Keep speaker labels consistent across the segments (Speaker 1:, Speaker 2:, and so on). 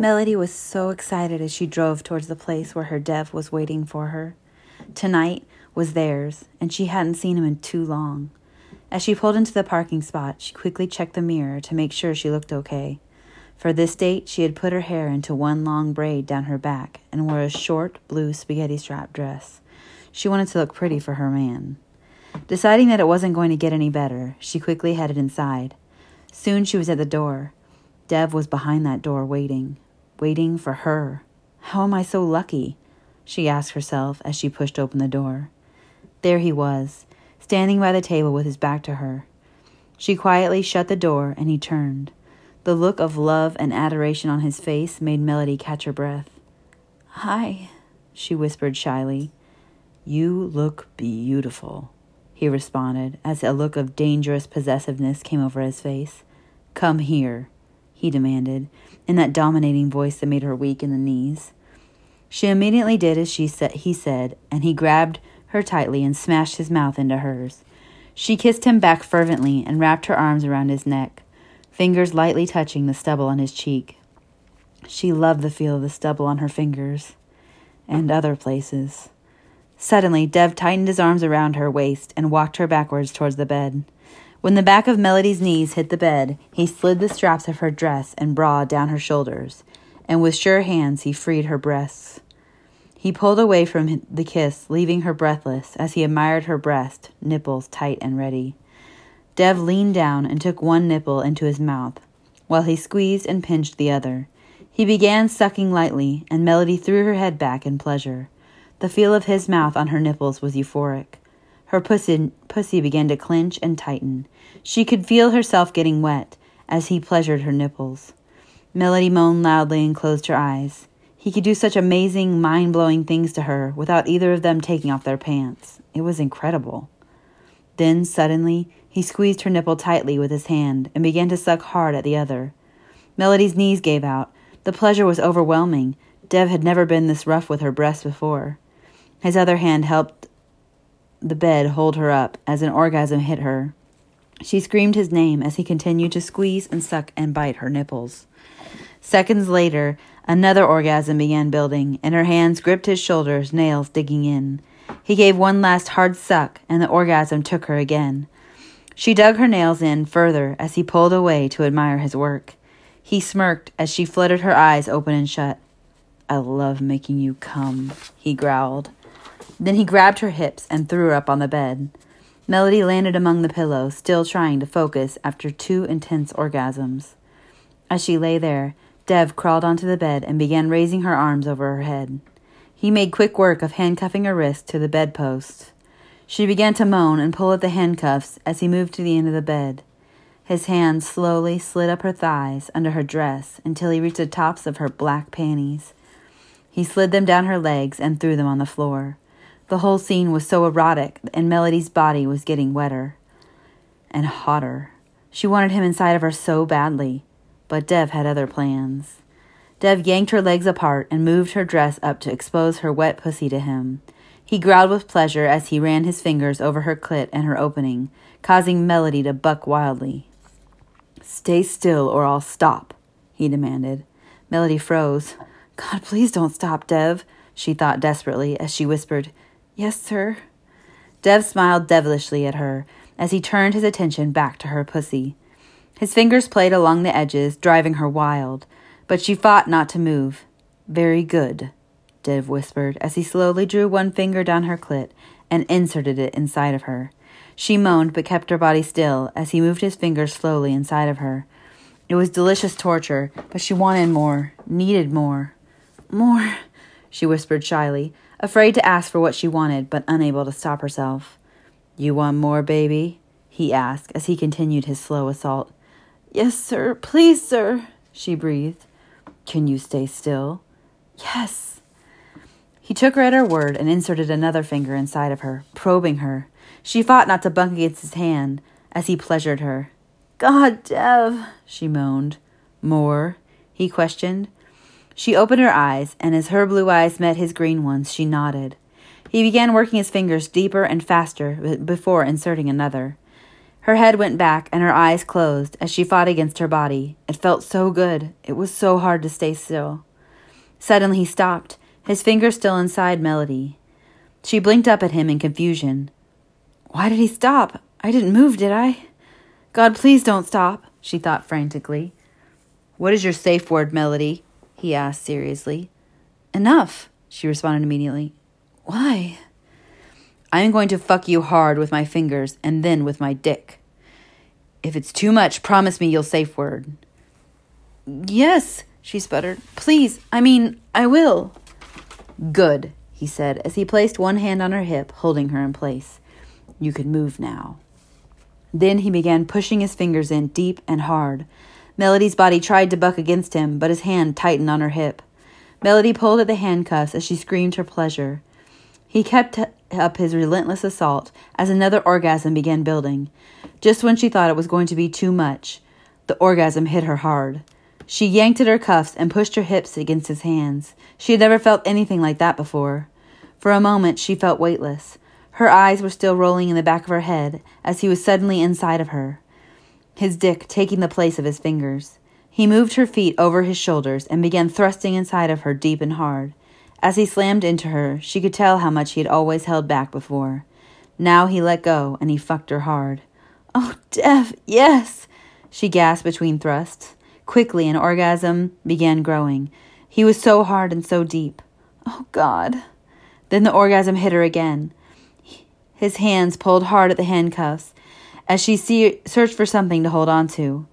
Speaker 1: Melody was so excited as she drove towards the place where her Dev was waiting for her. Tonight was theirs, and she hadn't seen him in too long. As she pulled into the parking spot, she quickly checked the mirror to make sure she looked okay. For this date, she had put her hair into one long braid down her back and wore a short blue spaghetti strap dress. She wanted to look pretty for her man. Deciding that it wasn't going to get any better, she quickly headed inside. Soon she was at the door. Dev was behind that door waiting waiting for her. How am I so lucky? she asked herself as she pushed open the door. There he was, standing by the table with his back to her. She quietly shut the door and he turned. The look of love and adoration on his face made Melody catch her breath. Hi, she whispered shyly. You look beautiful, he responded as a look of dangerous possessiveness came over his face. Come here, he demanded, in that dominating voice that made her weak in the knees. She immediately did as she sa- he said, and he grabbed her tightly and smashed his mouth into hers. She kissed him back fervently and wrapped her arms around his neck, fingers lightly touching the stubble on his cheek. She loved the feel of the stubble on her fingers and other places. Suddenly, Dev tightened his arms around her waist and walked her backwards towards the bed. When the back of Melody's knees hit the bed, he slid the straps of her dress and bra down her shoulders, and with sure hands he freed her breasts. He pulled away from the kiss, leaving her breathless as he admired her breast, nipples tight and ready. Dev leaned down and took one nipple into his mouth, while he squeezed and pinched the other. He began sucking lightly, and Melody threw her head back in pleasure. The feel of his mouth on her nipples was euphoric. Her pussy, pussy began to clench and tighten. She could feel herself getting wet as he pleasured her nipples. Melody moaned loudly and closed her eyes. He could do such amazing, mind blowing things to her without either of them taking off their pants. It was incredible. Then, suddenly, he squeezed her nipple tightly with his hand and began to suck hard at the other. Melody's knees gave out. The pleasure was overwhelming. Dev had never been this rough with her breasts before. His other hand helped the bed hold her up as an orgasm hit her. She screamed his name as he continued to squeeze and suck and bite her nipples. Seconds later, another orgasm began building, and her hands gripped his shoulders, nails digging in. He gave one last hard suck, and the orgasm took her again. She dug her nails in further as he pulled away to admire his work. He smirked as she fluttered her eyes open and shut. I love making you come, he growled. Then he grabbed her hips and threw her up on the bed. Melody landed among the pillows, still trying to focus after two intense orgasms. As she lay there, Dev crawled onto the bed and began raising her arms over her head. He made quick work of handcuffing her wrists to the bedpost. She began to moan and pull at the handcuffs as he moved to the end of the bed. His hands slowly slid up her thighs under her dress until he reached the tops of her black panties. He slid them down her legs and threw them on the floor. The whole scene was so erotic, and Melody's body was getting wetter and hotter. She wanted him inside of her so badly, but Dev had other plans. Dev yanked her legs apart and moved her dress up to expose her wet pussy to him. He growled with pleasure as he ran his fingers over her clit and her opening, causing Melody to buck wildly. Stay still or I'll stop, he demanded. Melody froze. God, please don't stop, Dev, she thought desperately as she whispered, Yes, sir. Dev smiled devilishly at her as he turned his attention back to her pussy. His fingers played along the edges, driving her wild, but she fought not to move. Very good, Dev whispered as he slowly drew one finger down her clit and inserted it inside of her. She moaned but kept her body still as he moved his fingers slowly inside of her. It was delicious torture, but she wanted more, needed more. More, she whispered shyly, afraid to ask for what she wanted, but unable to stop herself. You want more, baby? he asked as he continued his slow assault. Yes, sir. Please, sir, she breathed. Can you stay still? Yes. He took her at her word and inserted another finger inside of her, probing her. She fought not to bunk against his hand as he pleasured her. God, Dev, she moaned. More? he questioned. She opened her eyes, and as her blue eyes met his green ones, she nodded. He began working his fingers deeper and faster before inserting another. Her head went back and her eyes closed as she fought against her body. It felt so good. It was so hard to stay still. Suddenly he stopped, his fingers still inside Melody. She blinked up at him in confusion. Why did he stop? I didn't move, did I? God, please don't stop, she thought frantically. What is your safe word, Melody? He asked seriously. Enough, she responded immediately. Why? I am going to fuck you hard with my fingers and then with my dick. If it's too much, promise me you'll safe word. Yes, she sputtered. Please, I mean, I will. Good, he said as he placed one hand on her hip, holding her in place. You can move now. Then he began pushing his fingers in deep and hard. Melody's body tried to buck against him, but his hand tightened on her hip. Melody pulled at the handcuffs as she screamed her pleasure. He kept up his relentless assault as another orgasm began building. Just when she thought it was going to be too much, the orgasm hit her hard. She yanked at her cuffs and pushed her hips against his hands. She had never felt anything like that before. For a moment, she felt weightless. Her eyes were still rolling in the back of her head as he was suddenly inside of her, his dick taking the place of his fingers. He moved her feet over his shoulders and began thrusting inside of her deep and hard. As he slammed into her, she could tell how much he had always held back before. Now he let go and he fucked her hard. Oh, Dev, yes! She gasped between thrusts. Quickly, an orgasm began growing. He was so hard and so deep. Oh, God. Then the orgasm hit her again. His hands pulled hard at the handcuffs as she see- searched for something to hold on to.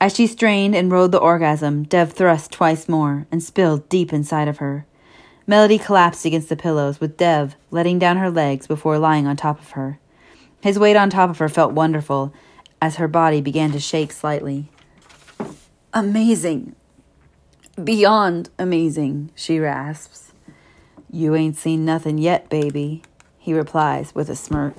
Speaker 1: As she strained and rode the orgasm, Dev thrust twice more and spilled deep inside of her. Melody collapsed against the pillows, with Dev letting down her legs before lying on top of her. His weight on top of her felt wonderful as her body began to shake slightly. Amazing. Beyond amazing, she rasps. You ain't seen nothing yet, baby, he replies with a smirk.